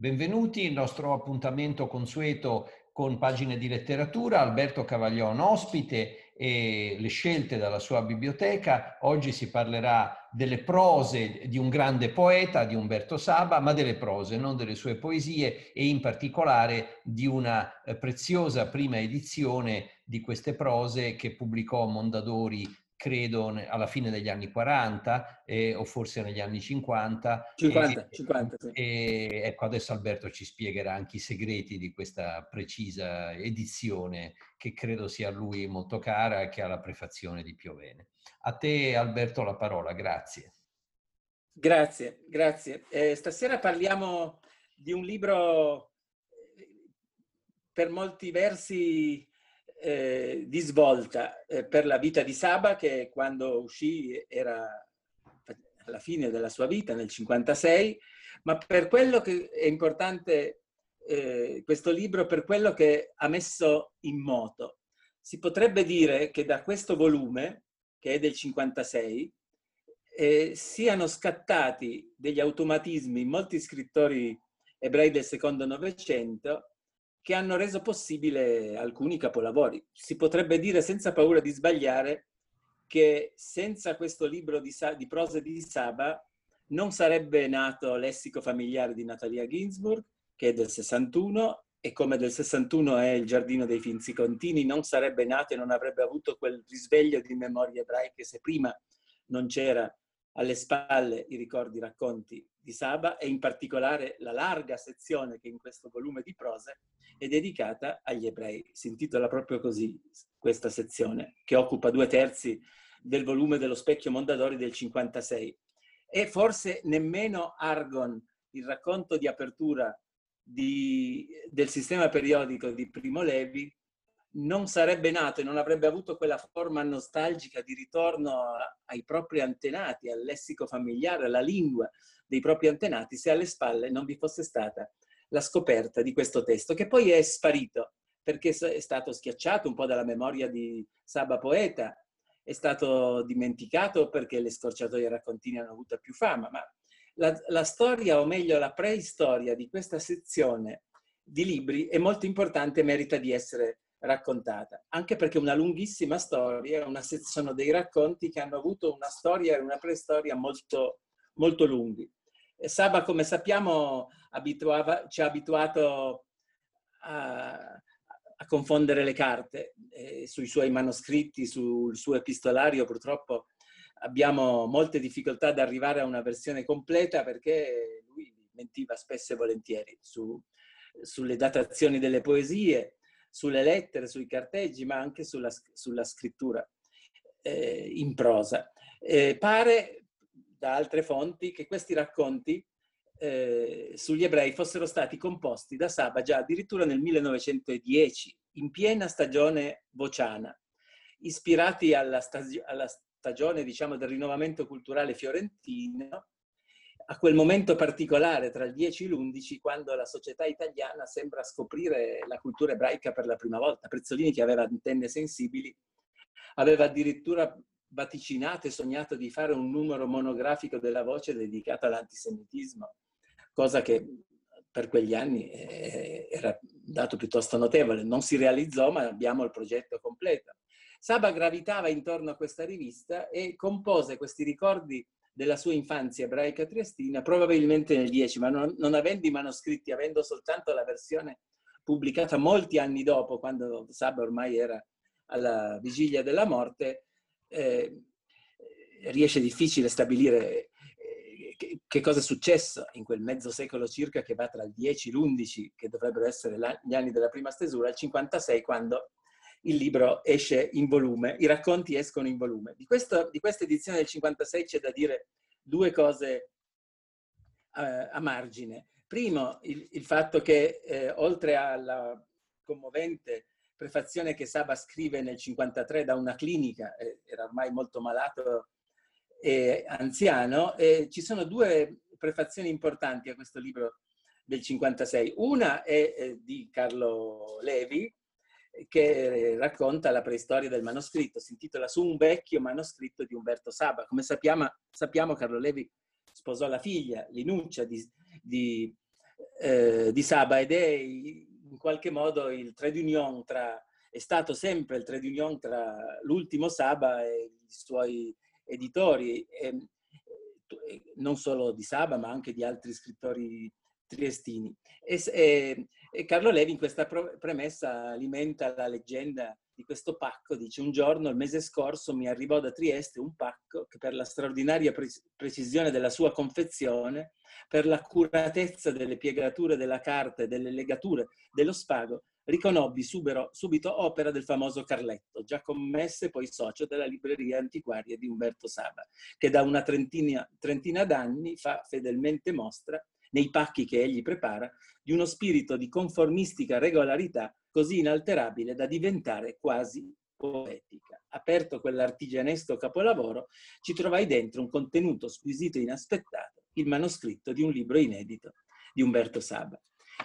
Benvenuti, il nostro appuntamento consueto con pagine di letteratura, Alberto Cavaglione ospite e le scelte dalla sua biblioteca. Oggi si parlerà delle prose di un grande poeta, di Umberto Saba, ma delle prose, non delle sue poesie e in particolare di una eh, preziosa prima edizione di queste prose che pubblicò Mondadori credo alla fine degli anni 40 eh, o forse negli anni 50. 50, e, 50 sì. e, ecco, adesso Alberto ci spiegherà anche i segreti di questa precisa edizione che credo sia a lui molto cara e che ha la prefazione di Piovene. A te Alberto la parola, grazie. Grazie, grazie. Eh, stasera parliamo di un libro eh, per molti versi eh, di svolta eh, per la vita di Saba che quando uscì era alla fine della sua vita, nel 56, ma per quello che è importante eh, questo libro, per quello che ha messo in moto. Si potrebbe dire che da questo volume, che è del 56, eh, siano scattati degli automatismi in molti scrittori ebrei del secondo Novecento che hanno reso possibile alcuni capolavori. Si potrebbe dire senza paura di sbagliare che senza questo libro di, di prose di Saba non sarebbe nato Lessico familiare di Natalia Ginsburg, che è del 61, e come del 61 è Il giardino dei Finzi Contini, non sarebbe nato e non avrebbe avuto quel risveglio di memorie ebraiche se prima non c'era alle spalle i ricordi, racconti di Saba e in particolare la larga sezione che in questo volume di prose è dedicata agli ebrei. Si intitola proprio così questa sezione, che occupa due terzi del volume dello Specchio Mondadori del 56. E forse nemmeno Argon, il racconto di apertura di, del sistema periodico di Primo Levi, non sarebbe nato e non avrebbe avuto quella forma nostalgica di ritorno ai propri antenati, al lessico familiare, alla lingua dei propri antenati, se alle spalle non vi fosse stata la scoperta di questo testo, che poi è sparito perché è stato schiacciato un po' dalla memoria di Saba Poeta, è stato dimenticato perché le scorciatoie raccontine hanno avuto più fama, ma la, la storia, o meglio la preistoria di questa sezione di libri è molto importante e merita di essere raccontata, anche perché è una lunghissima storia, una, sono dei racconti che hanno avuto una storia e una preistoria molto, molto lunghi. Saba, come sappiamo, ci ha abituato a, a confondere le carte. E sui suoi manoscritti, sul suo epistolario, purtroppo abbiamo molte difficoltà ad arrivare a una versione completa perché lui mentiva spesso e volentieri su, sulle datazioni delle poesie, sulle lettere, sui carteggi, ma anche sulla, sulla scrittura eh, in prosa. Eh, pare da altre fonti che questi racconti eh, sugli ebrei fossero stati composti da Saba già addirittura nel 1910, in piena stagione vociana, ispirati alla, stagio- alla stagione diciamo, del rinnovamento culturale fiorentino, a quel momento particolare tra il 10 e l'11, quando la società italiana sembra scoprire la cultura ebraica per la prima volta. Prezzolini, che aveva antenne sensibili, aveva addirittura vaticinato e sognato di fare un numero monografico della voce dedicato all'antisemitismo, cosa che per quegli anni eh, era dato piuttosto notevole. Non si realizzò, ma abbiamo il progetto completo. Saba gravitava intorno a questa rivista e compose questi ricordi della sua infanzia ebraica triestina, probabilmente nel 10, ma non, non avendo i manoscritti, avendo soltanto la versione pubblicata molti anni dopo, quando Saba ormai era alla vigilia della morte, eh, riesce difficile stabilire eh, che, cosa è successo in quel mezzo secolo circa che va tra il 10 e l'11, che dovrebbero essere gli anni della prima stesura, al 56 quando il libro esce in volume, i racconti escono in volume. Di, questo, di questa edizione del 56 c'è da dire due cose eh, a margine. Primo, il, il fatto che eh, oltre alla commovente prefazione che Saba scrive nel 53 da una clinica, eh, era ormai molto malato e anziano, e ci sono due prefazioni importanti a questo libro del 56. Una è eh, di Carlo Levi, che racconta la preistoria del manoscritto, si intitola Su un vecchio manoscritto di Umberto Saba. Come sappiamo, sappiamo Carlo Levi sposò la figlia, Linuccia, di, di eh, di Saba ed è in qualche modo il trade union tra, è stato sempre il trade union tra l'ultimo Saba e i suoi editori, e, non solo di Saba ma anche di altri scrittori triestini. E, e, e Carlo Levi in questa premessa alimenta la leggenda di questo pacco, dice un giorno, il mese scorso, mi arrivò da Trieste un pacco che per la straordinaria pre- precisione della sua confezione, per l'accuratezza delle piegature della carta e delle legature dello spago, riconobbi subito, subito opera del famoso Carletto, già commesso e poi socio della libreria antiquaria di Umberto Saba, che da una trentina, trentina d'anni fa fedelmente mostra nei pacchi che egli prepara, di uno spirito di conformistica regolarità così inalterabile da diventare quasi poetica. Aperto quell'artigianesco capolavoro, ci trovai dentro un contenuto squisito e inaspettato, il manoscritto di un libro inedito di Umberto Saba.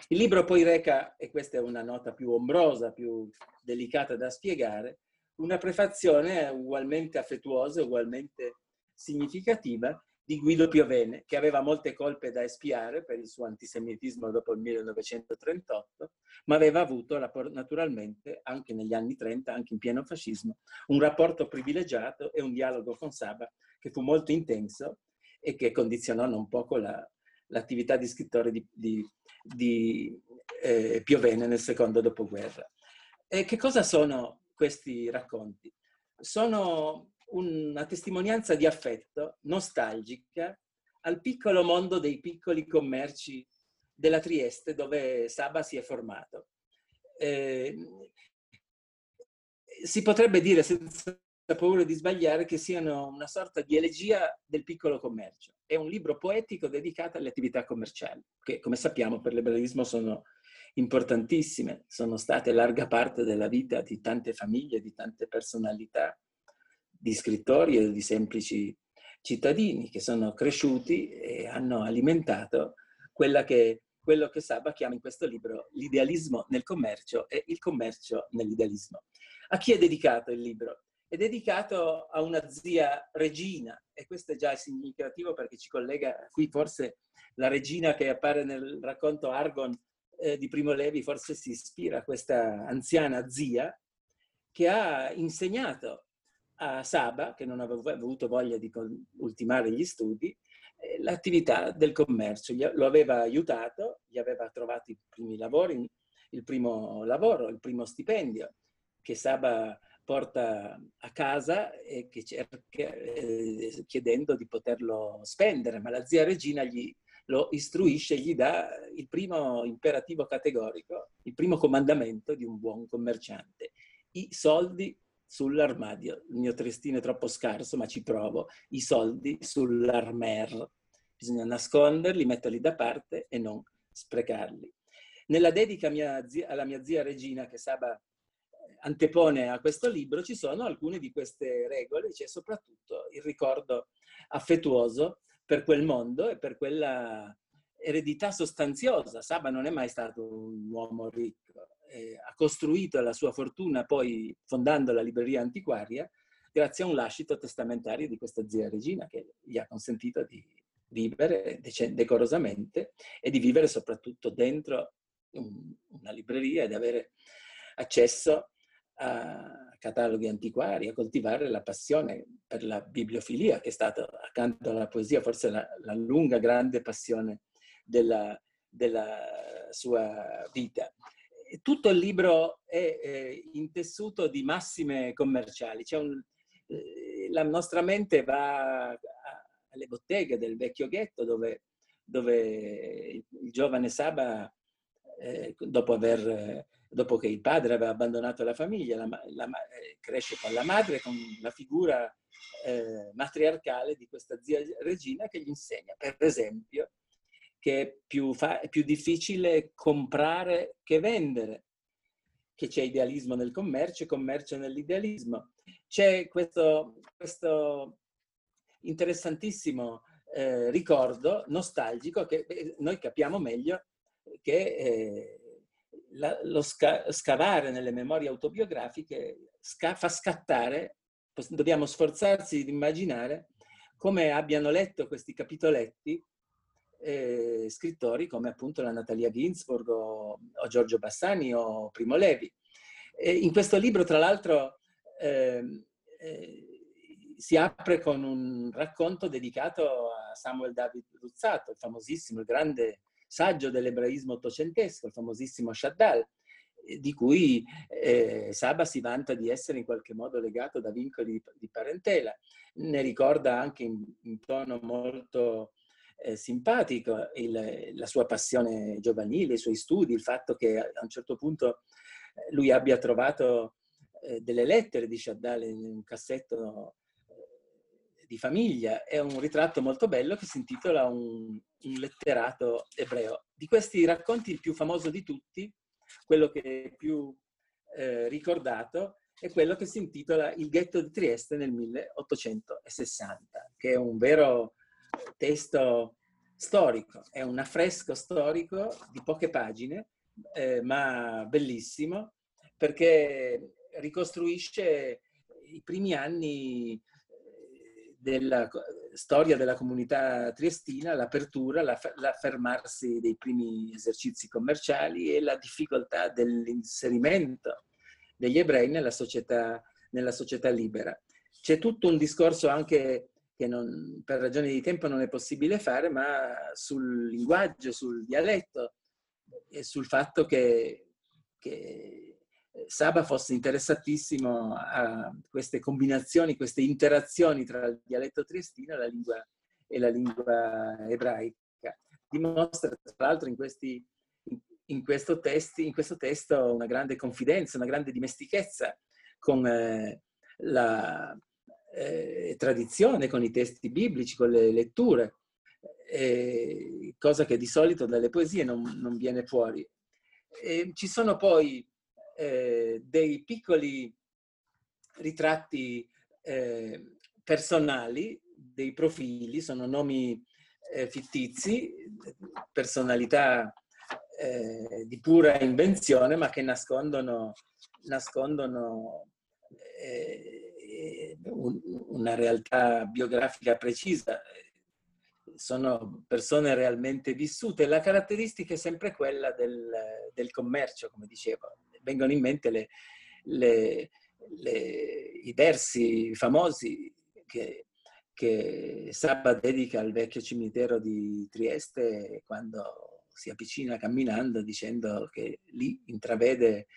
Il libro poi reca, e questa è una nota più ombrosa, più delicata da spiegare, una prefazione ugualmente affettuosa, ugualmente significativa, di Guido Piovene, che aveva molte colpe da espiare per il suo antisemitismo dopo il 1938, ma aveva avuto naturalmente, anche negli anni 30, anche in pieno fascismo, un rapporto privilegiato e un dialogo con Saba che fu molto intenso e che condizionò non poco la, l'attività di scrittore di, di, di eh, Piovene nel secondo dopoguerra. E che cosa sono questi racconti? Sono una testimonianza di affetto nostalgica al piccolo mondo dei piccoli commerci della Trieste dove Saba si è formato. Eh, si potrebbe dire senza paura di sbagliare che siano una sorta di elegia del piccolo commercio. È un libro poetico dedicato alle attività commerciali, che come sappiamo per l'ebraismo sono importantissime, sono state larga parte della vita di tante famiglie, di tante personalità di scrittori e di semplici cittadini che sono cresciuti e hanno alimentato che, quello che Saba chiama in questo libro l'idealismo nel commercio e il commercio nell'idealismo. A chi è dedicato il libro? È dedicato a una zia regina e questo è già significativo perché ci collega qui forse la regina che appare nel racconto Argon eh, di Primo Levi forse si ispira a questa anziana zia che ha insegnato a Saba, che non aveva avuto voglia di ultimare gli studi, eh, l'attività del commercio. Lo aveva aiutato, gli aveva trovato i primi lavori, il primo lavoro, il primo stipendio che Saba porta a casa e che cerca eh, chiedendo di poterlo spendere, ma la zia Regina gli lo istruisce, gli dà il primo imperativo categorico, il primo comandamento di un buon commerciante. I soldi sull'armadio. Il mio trestino è troppo scarso, ma ci provo. I soldi sull'armer. Bisogna nasconderli, metterli da parte e non sprecarli. Nella dedica mia zia, alla mia zia Regina, che Saba eh, antepone a questo libro, ci sono alcune di queste regole, c'è soprattutto il ricordo affettuoso per quel mondo e per quella eredità sostanziosa. Saba non è mai stato un uomo ricco, eh, ha costruito la sua fortuna poi fondando la libreria antiquaria grazie a un lascito testamentario di questa zia regina che gli ha consentito di vivere decorosamente e di vivere soprattutto dentro una libreria e di avere accesso a cataloghi antiquari, a coltivare la passione per la bibliofilia, che è stata accanto alla poesia forse la, la lunga, grande passione della, della sua vita tutto il libro è eh, intessuto di massime commerciali. Un, eh, la nostra mente va alle botteghe del vecchio ghetto dove, dove il, il, giovane Saba, eh, dopo, aver, dopo, che il padre aveva abbandonato la famiglia, la, la, eh, cresce con la madre, con la figura eh, matriarcale di questa zia regina che gli insegna, per esempio, che è più, fa- più difficile comprare che vendere, che c'è idealismo nel commercio e commercio nell'idealismo. C'è questo, questo interessantissimo eh, ricordo nostalgico che eh, noi capiamo meglio che eh, la, lo sca- scavare nelle memorie autobiografiche sca- fa scattare, dobbiamo sforzarsi di immaginare come abbiano letto questi capitoletti eh, scrittori come appunto la Natalia Ginsburg o, o Giorgio Bassani o Primo Levi. E in questo libro, tra l'altro, eh, eh, si apre con un racconto dedicato a Samuel David Ruzzato, il famosissimo, il grande saggio dell'ebraismo ottocentesco, il famosissimo Shaddal, di cui eh, Saba si vanta di essere in qualche modo legato da vincoli di, di parentela. Ne ricorda anche in, in tono molto eh, simpatico il, la sua passione giovanile, i suoi studi, il fatto che a un certo punto eh, lui abbia trovato eh, delle lettere di Shaddal in un cassetto eh, di famiglia. È un ritratto molto bello che si intitola Un, un letterato ebreo. Di questi racconti il più famoso di tutti, quello che è più eh, ricordato, è quello che si intitola Il ghetto di Trieste nel 1860, che è un vero testo storico, è un affresco storico di poche pagine, eh, ma bellissimo, perché ricostruisce i primi anni eh, della storia della comunità triestina, l'apertura, l'affermarsi dei primi esercizi commerciali e la difficoltà dell'inserimento degli ebrei nella società, nella società libera. C'è tutto un discorso anche che non, per ragioni di tempo non è possibile fare, ma sul linguaggio, sul dialetto e sul fatto che, che Saba fosse interessatissimo a queste combinazioni, queste interazioni tra il dialetto triestino e la lingua, e la lingua ebraica. Dimostra tra l'altro in, questi, in, questo testi, in questo testo una grande confidenza, una grande dimestichezza con eh, la, eh, tradizione, con i testi biblici, con le letture, eh, cosa che di solito dalle poesie non, non viene fuori. E ci sono poi eh, dei piccoli ritratti eh, personali, dei profili, sono nomi eh, fittizi, personalità eh, di pura invenzione, ma che nascondono, nascondono una realtà biografica precisa, sono persone realmente vissute. La caratteristica è sempre quella del, del commercio, come dicevo. Vengono in mente le, le, le, i versi famosi che, che Sabba dedica al vecchio cimitero di Trieste quando si avvicina camminando dicendo che lì intravede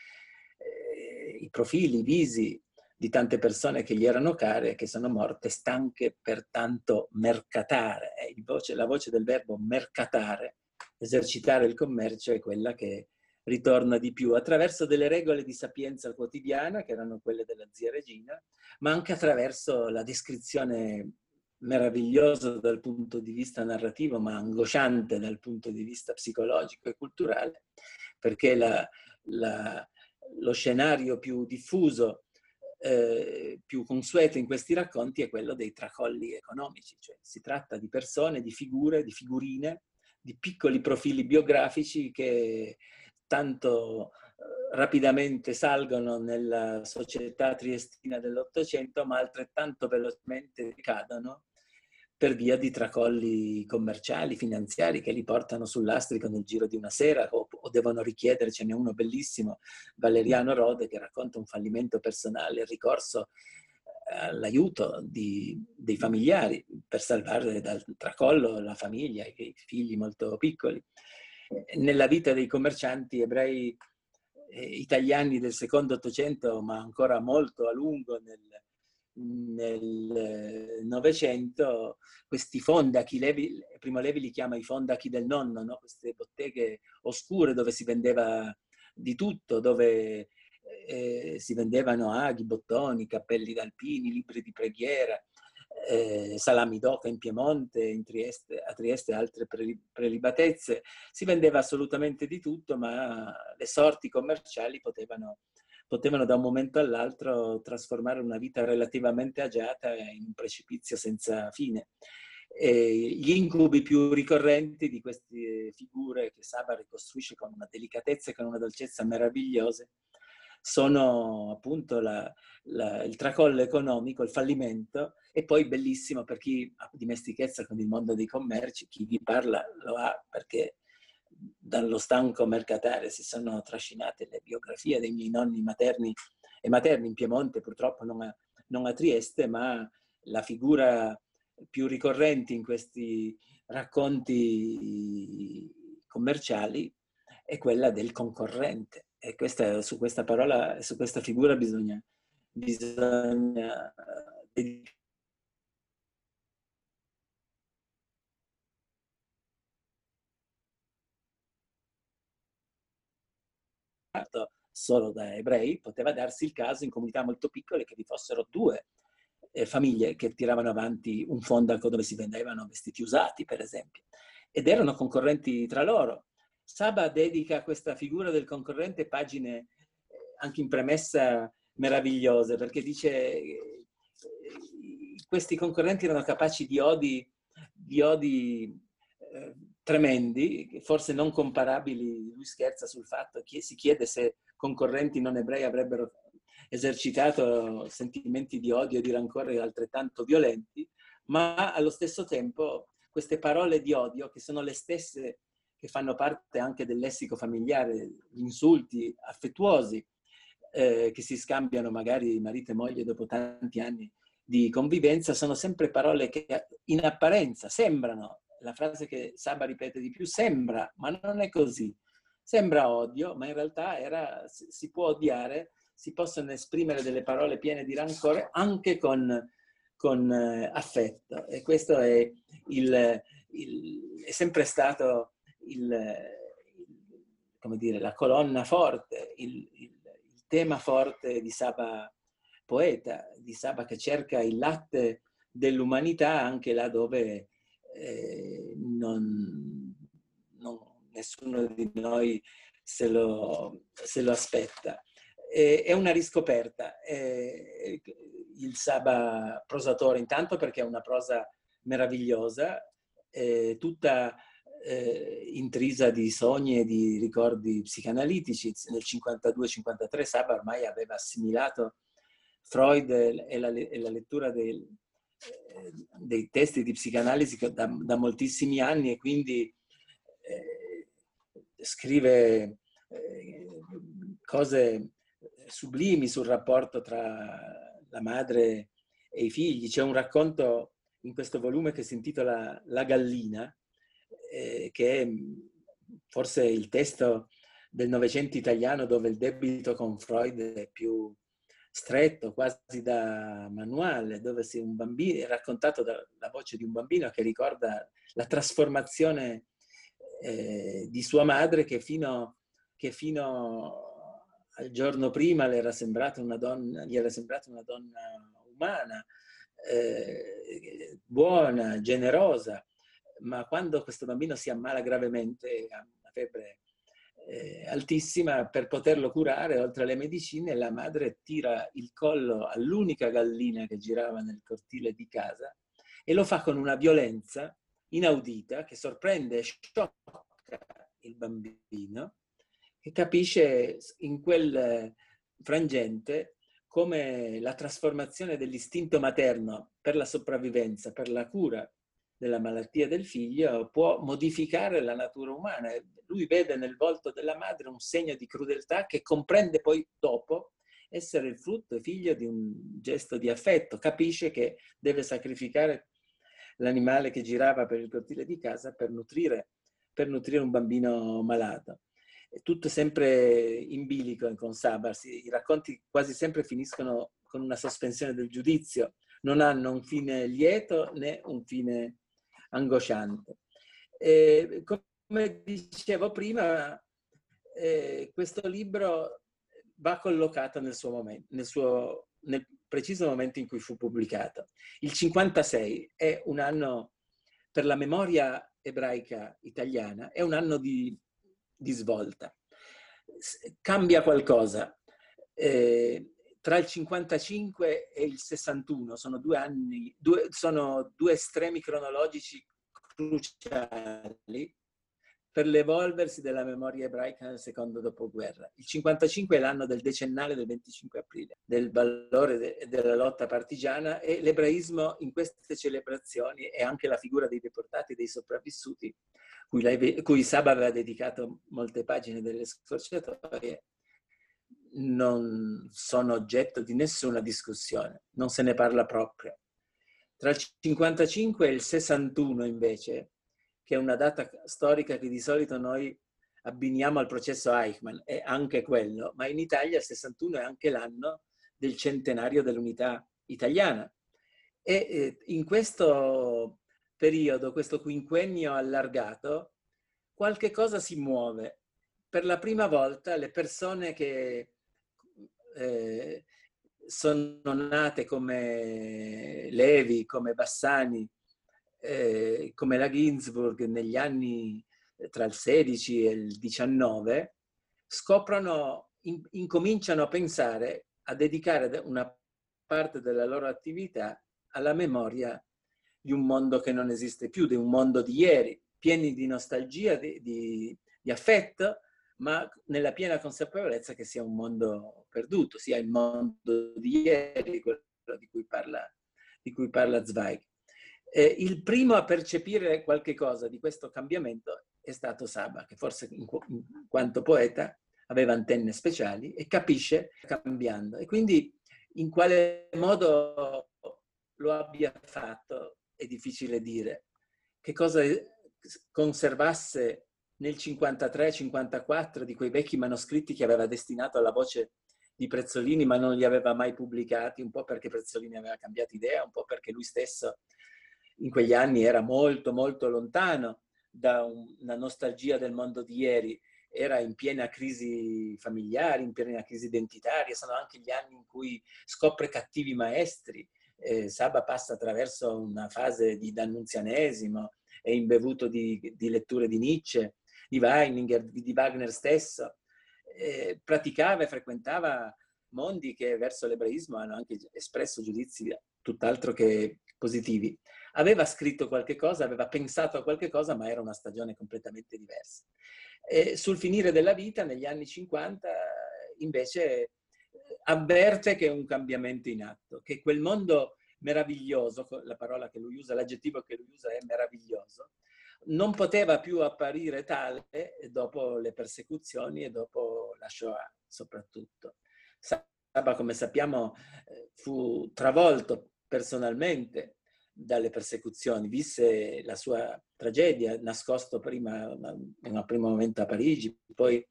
eh, i profili, i visi di tante persone che gli erano care e che sono morte stanche per tanto mercatare. Voce, la voce del verbo mercatare, esercitare il commercio, è quella che ritorna di più attraverso delle regole di sapienza quotidiana, che erano quelle della zia Regina, ma anche attraverso la descrizione meravigliosa dal punto di vista narrativo, ma angosciante dal punto di vista psicologico e culturale, perché la, la, lo scenario più diffuso eh, più consueto in questi racconti è quello dei tracolli economici, cioè si tratta di persone, di figure, di figurine, di piccoli profili biografici che tanto eh, rapidamente salgono nella società triestina dell'Ottocento, ma altrettanto velocemente cadono per via di tracolli commerciali, finanziari che li portano sull'astrico nel giro di una sera o, o devono richiedere, ce n'è uno bellissimo, Valeriano Rode, che racconta un fallimento personale, il ricorso eh, all'aiuto di, dei familiari per salvare dal tracollo la famiglia, i figli molto piccoli. Nella vita dei commercianti ebrei eh, italiani del secondo Ottocento, ma ancora molto a lungo nel, nel Novecento questi fondachi, Levi, Primo Levi li chiama i fondachi del nonno, no? queste botteghe oscure dove si vendeva di tutto, dove eh, si vendevano aghi, bottoni, cappelli d'alpini, libri di preghiera, eh, salami d'oca in Piemonte, in Trieste, a Trieste altre prelibatezze. Si vendeva assolutamente di tutto, ma le sorti commerciali potevano potevano da un momento all'altro trasformare una vita relativamente agiata in un precipizio senza fine. E gli incubi più ricorrenti di queste figure che Saba ricostruisce con una delicatezza e con una dolcezza meravigliose sono appunto la, la, il tracollo economico, il fallimento e poi bellissimo per chi ha dimestichezza con il mondo dei commerci, chi vi parla lo ha perché dallo stanco mercatare si sono trascinate le biografie dei miei nonni materni e materni in Piemonte, purtroppo non a, non a Trieste, ma la figura più ricorrente in questi racconti commerciali è quella del concorrente. E questa, su questa parola, su questa figura bisogna, bisogna solo da ebrei, poteva darsi il caso in comunità molto piccole che vi fossero due eh, famiglie che tiravano avanti un fondaco dove si vendevano vestiti usati, per esempio, ed erano concorrenti tra loro. Saba dedica a questa figura del concorrente pagine eh, anche in premessa meravigliose, perché dice eh, questi concorrenti erano capaci di odi, di odi eh, tremendi, forse non comparabili. Lui scherza sul fatto che si chiede se concorrenti non ebrei avrebbero esercitato sentimenti di odio e di rancore altrettanto violenti, ma allo stesso tempo queste parole di odio, che sono le stesse che fanno parte anche del lessico familiare, gli insulti affettuosi eh, che si scambiano magari marito e moglie dopo tanti anni di convivenza, sono sempre parole che in apparenza sembrano, la frase che Saba ripete di più, sembra, ma non è così. Sembra odio, ma in realtà era, si può odiare si possono esprimere delle parole piene di rancore anche con, con eh, affetto. E questo è, il, il, è sempre stato il, dire, la colonna forte, il, tema forte di Saba poeta, di Saba che cerca il latte dell'umanità anche là dove eh, non, non, nessuno di noi se lo, se lo aspetta è una riscoperta. il Saba prosatore, intanto perché è una prosa meravigliosa, tutta intrisa di sogni e di ricordi psicanalitici. Nel 52-53 Saba ormai aveva assimilato Freud e la, e la lettura del, dei testi di psicanalisi da, da moltissimi anni e quindi eh, scrive eh, cose sublimi sul rapporto tra la madre e i figli. C'è un racconto in questo volume che si intitola La gallina, eh, che è forse il testo del Novecento italiano dove il debito con Freud è più stretto, quasi da manuale, dove si un bambino, è raccontato dalla voce di un bambino che ricorda la trasformazione eh, di sua madre che fino, che fino al giorno prima le era sembrata una donna, gli era sembrata una donna umana, eh, buona, generosa, ma quando questo bambino si ammala gravemente, ha una febbre eh, altissima, per poterlo curare, oltre alle medicine, la madre tira il collo all'unica gallina che girava nel cortile di casa e lo fa con una violenza inaudita che sorprende e sciocca il bambino che capisce in quel frangente come la trasformazione dell'istinto materno per la sopravvivenza, per la cura della malattia del figlio può modificare la natura umana. Lui vede nel volto della madre un segno di crudeltà che comprende poi dopo essere il frutto figlio di un gesto di affetto. Capisce che deve sacrificare l'animale che girava per il cortile di casa per nutrire, per nutrire un bambino malato tutto sempre in bilico con Sabars. I racconti quasi sempre finiscono con una sospensione del giudizio, non hanno un fine lieto né un fine angosciante. E, come dicevo prima, eh, questo libro va collocato nel suo momento, nel, suo, nel preciso momento in cui fu pubblicato. Il 56 è un anno per la memoria ebraica italiana, è un anno di di svolta. Cambia qualcosa. Eh, tra il 55 e il 61 sono due anni, due, sono due estremi cronologici cruciali per l'evolversi della memoria ebraica nel secondo dopoguerra. Il 55 è l'anno del decennale del 25 aprile, del valore e della lotta partigiana e l'ebraismo in queste celebrazioni e anche la figura dei deportati e dei sopravvissuti, cui, lei, cui Saba aveva dedicato molte pagine delle scorciatoie, non sono oggetto di nessuna discussione, non se ne parla proprio. Tra il 55 e il 61 invece che è una data storica che di solito noi abbiniamo al processo Eichmann, è anche quello, ma in Italia il 61 è anche l'anno del centenario dell'unità italiana. E eh, in questo periodo, questo quinquennio allargato, qualche cosa si muove. Per la prima volta le persone che eh, sono nate come Levi, come Bassani, eh, come la Ginsburg negli anni eh, tra il 16 e il 19, scoprono, in, incominciano a pensare a dedicare una parte della loro attività alla memoria di un mondo che non esiste più, di un mondo di ieri, pieni di nostalgia, di, di, di affetto, ma nella piena consapevolezza che sia un mondo perduto, sia il mondo di ieri, quello di cui parla, di cui parla Zweig. Eh, il primo a percepire qualche cosa di questo cambiamento è stato Saba, che forse in, in quanto poeta aveva antenne speciali e capisce cambiando. E quindi in quale modo lo abbia fatto è difficile dire. Che cosa conservasse nel 53-54 di quei vecchi manoscritti che aveva destinato alla voce di Prezzolini ma non li aveva mai pubblicati, un po' perché Prezzolini aveva cambiato idea, un po' perché lui stesso in quegli anni era molto molto lontano da una nostalgia del mondo di ieri, era in piena crisi familiare, in piena crisi identitaria, sono anche gli anni in cui scopre cattivi maestri, eh, Saba passa attraverso una fase di dannunzianesimo, è imbevuto di, di letture di Nietzsche, di Weininger, di Wagner stesso, eh, praticava e frequentava mondi che verso l'ebraismo hanno anche espresso giudizi tutt'altro che positivi aveva scritto qualche cosa, aveva pensato a qualche cosa, ma era una stagione completamente diversa. E sul finire della vita, negli anni 50, invece avverte che è un cambiamento in atto, che quel mondo meraviglioso, la parola che lui usa, l'aggettivo che lui usa è meraviglioso, non poteva più apparire tale dopo le persecuzioni e dopo la Shoah soprattutto. Saba, come sappiamo, eh, fu travolto personalmente dalle persecuzioni, visse la sua tragedia, nascosto prima, in un primo momento a Parigi, poi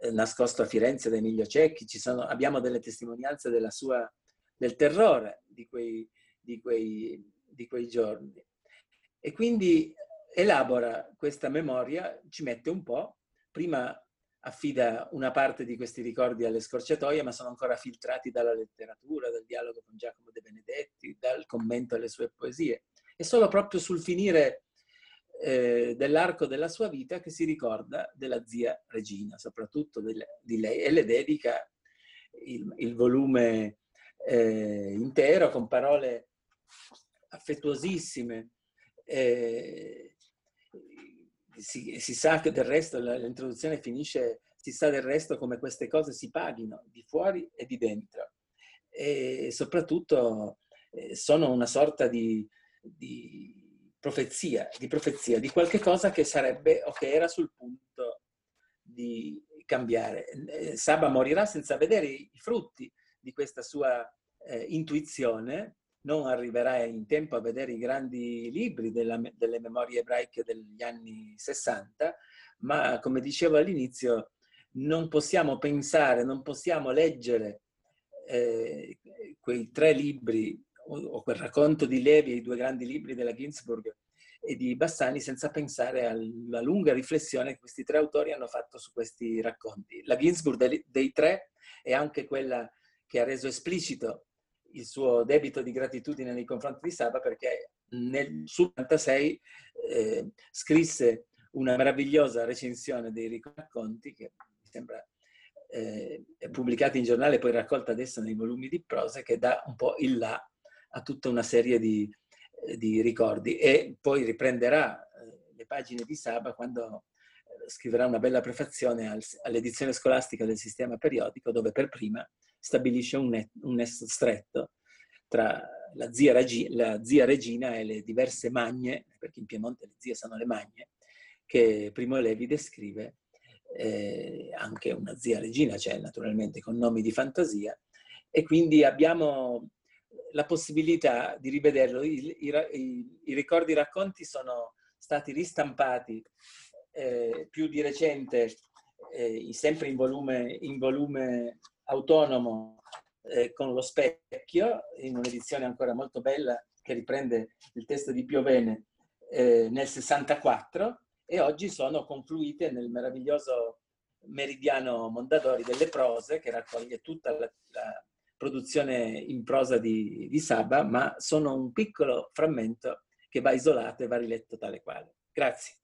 eh, nascosto a Firenze da Emilio Cecchi. Sono, abbiamo delle testimonianze sua, del terrore di quei, di, quei, di quei giorni. E quindi elabora questa memoria, ci mette un po', prima affida una parte di questi ricordi alle scorciatoie, ma sono ancora filtrati dalla letteratura, dal dialogo con Giacomo De Benedetti, dal commento alle sue poesie. È solo proprio sul finire eh, dell'arco della sua vita che si ricorda della zia Regina, soprattutto delle, di lei, e le dedica il, il volume eh, intero con parole affettuosissime. Eh, si, si, sa che del resto l'introduzione finisce, si sa del resto come queste cose si paghino di fuori e di dentro. E soprattutto eh, sono una sorta di, di, profezia, di profezia, di qualche cosa che sarebbe o che era sul punto di cambiare. Eh, Saba morirà senza vedere i frutti di questa sua eh, intuizione, non arriverai in tempo a vedere i grandi libri della, delle memorie ebraiche degli anni 60, ma come dicevo all'inizio, non possiamo pensare, non possiamo leggere eh, quei tre libri o, o, quel racconto di Levi, i due grandi libri della Ginsburg e di Bassani senza pensare alla lunga riflessione che questi tre autori hanno fatto su questi racconti. La Ginsburg dei, dei tre è anche quella che ha reso esplicito il suo debito di gratitudine nei confronti di Saba perché nel suo 96 eh, scrisse una meravigliosa recensione dei racconti che mi sembra eh, pubblicata in giornale poi raccolta adesso nei volumi di prosa che dà un po' il là a tutta una serie di, di ricordi e poi riprenderà eh, le pagine di Saba quando scriverà una bella prefazione al, all'edizione scolastica del sistema periodico dove per prima stabilisce un, net, un nesso stretto tra la zia, Regi, la zia, Regina e le diverse magne, perché in Piemonte le zie sono le magne, che Primo Levi descrive, eh, anche una zia Regina cioè naturalmente con nomi di fantasia, e quindi abbiamo la possibilità di rivederlo. I, i, i ricordi i racconti sono stati ristampati eh, più di recente, eh, sempre in volume, in volume autonomo eh, con lo specchio, in un'edizione ancora molto bella che riprende il testo di Piovene eh, nel 64 e oggi sono confluite nel meraviglioso Meridiano Mondadori delle prose che raccoglie tutta la, la produzione in prosa di, di Saba, ma sono un piccolo frammento che va isolato e va riletto tale quale. Grazie.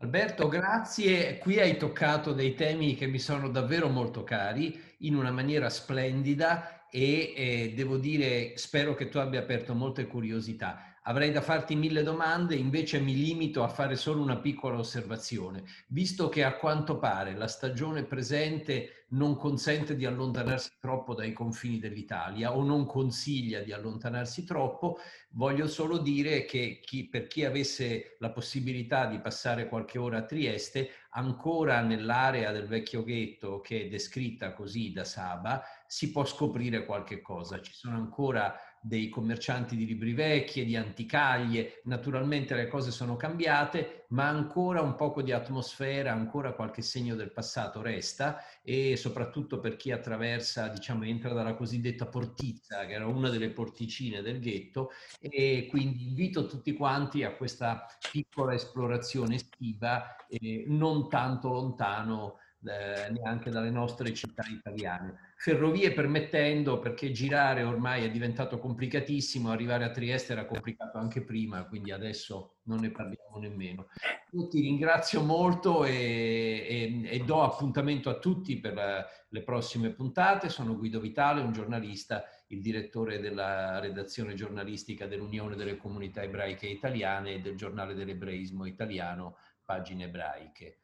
Alberto, grazie. Qui hai toccato dei temi che mi sono davvero molto cari in una maniera splendida e eh, devo dire, spero che tu abbia aperto molte curiosità. Avrei da farti mille domande, invece mi limito a fare solo una piccola osservazione. Visto che a quanto pare la stagione presente non consente di allontanarsi troppo dai confini dell'Italia o non consiglia di allontanarsi troppo, voglio solo dire che chi, per chi avesse la possibilità di passare qualche ora a Trieste, ancora nell'area del vecchio ghetto che è descritta così da Saba, si può scoprire qualche cosa. Ci sono ancora dei commercianti di libri vecchi e di anticaglie. Naturalmente le cose sono cambiate, ma ancora un poco di atmosfera, ancora qualche segno del passato resta e soprattutto per chi attraversa, diciamo, entra dalla cosiddetta portizza, che era una delle porticine del ghetto e quindi invito tutti quanti a questa piccola esplorazione estiva, eh, non tanto lontano eh, neanche dalle nostre città italiane. Ferrovie permettendo, perché girare ormai è diventato complicatissimo, arrivare a Trieste era complicato anche prima, quindi adesso non ne parliamo nemmeno. Io ti ringrazio molto e, e, e do appuntamento a tutti per la, le prossime puntate. Sono Guido Vitale, un giornalista, il direttore della redazione giornalistica dell'Unione delle Comunità Ebraiche Italiane e del giornale dell'Ebraismo Italiano, Pagine Ebraiche.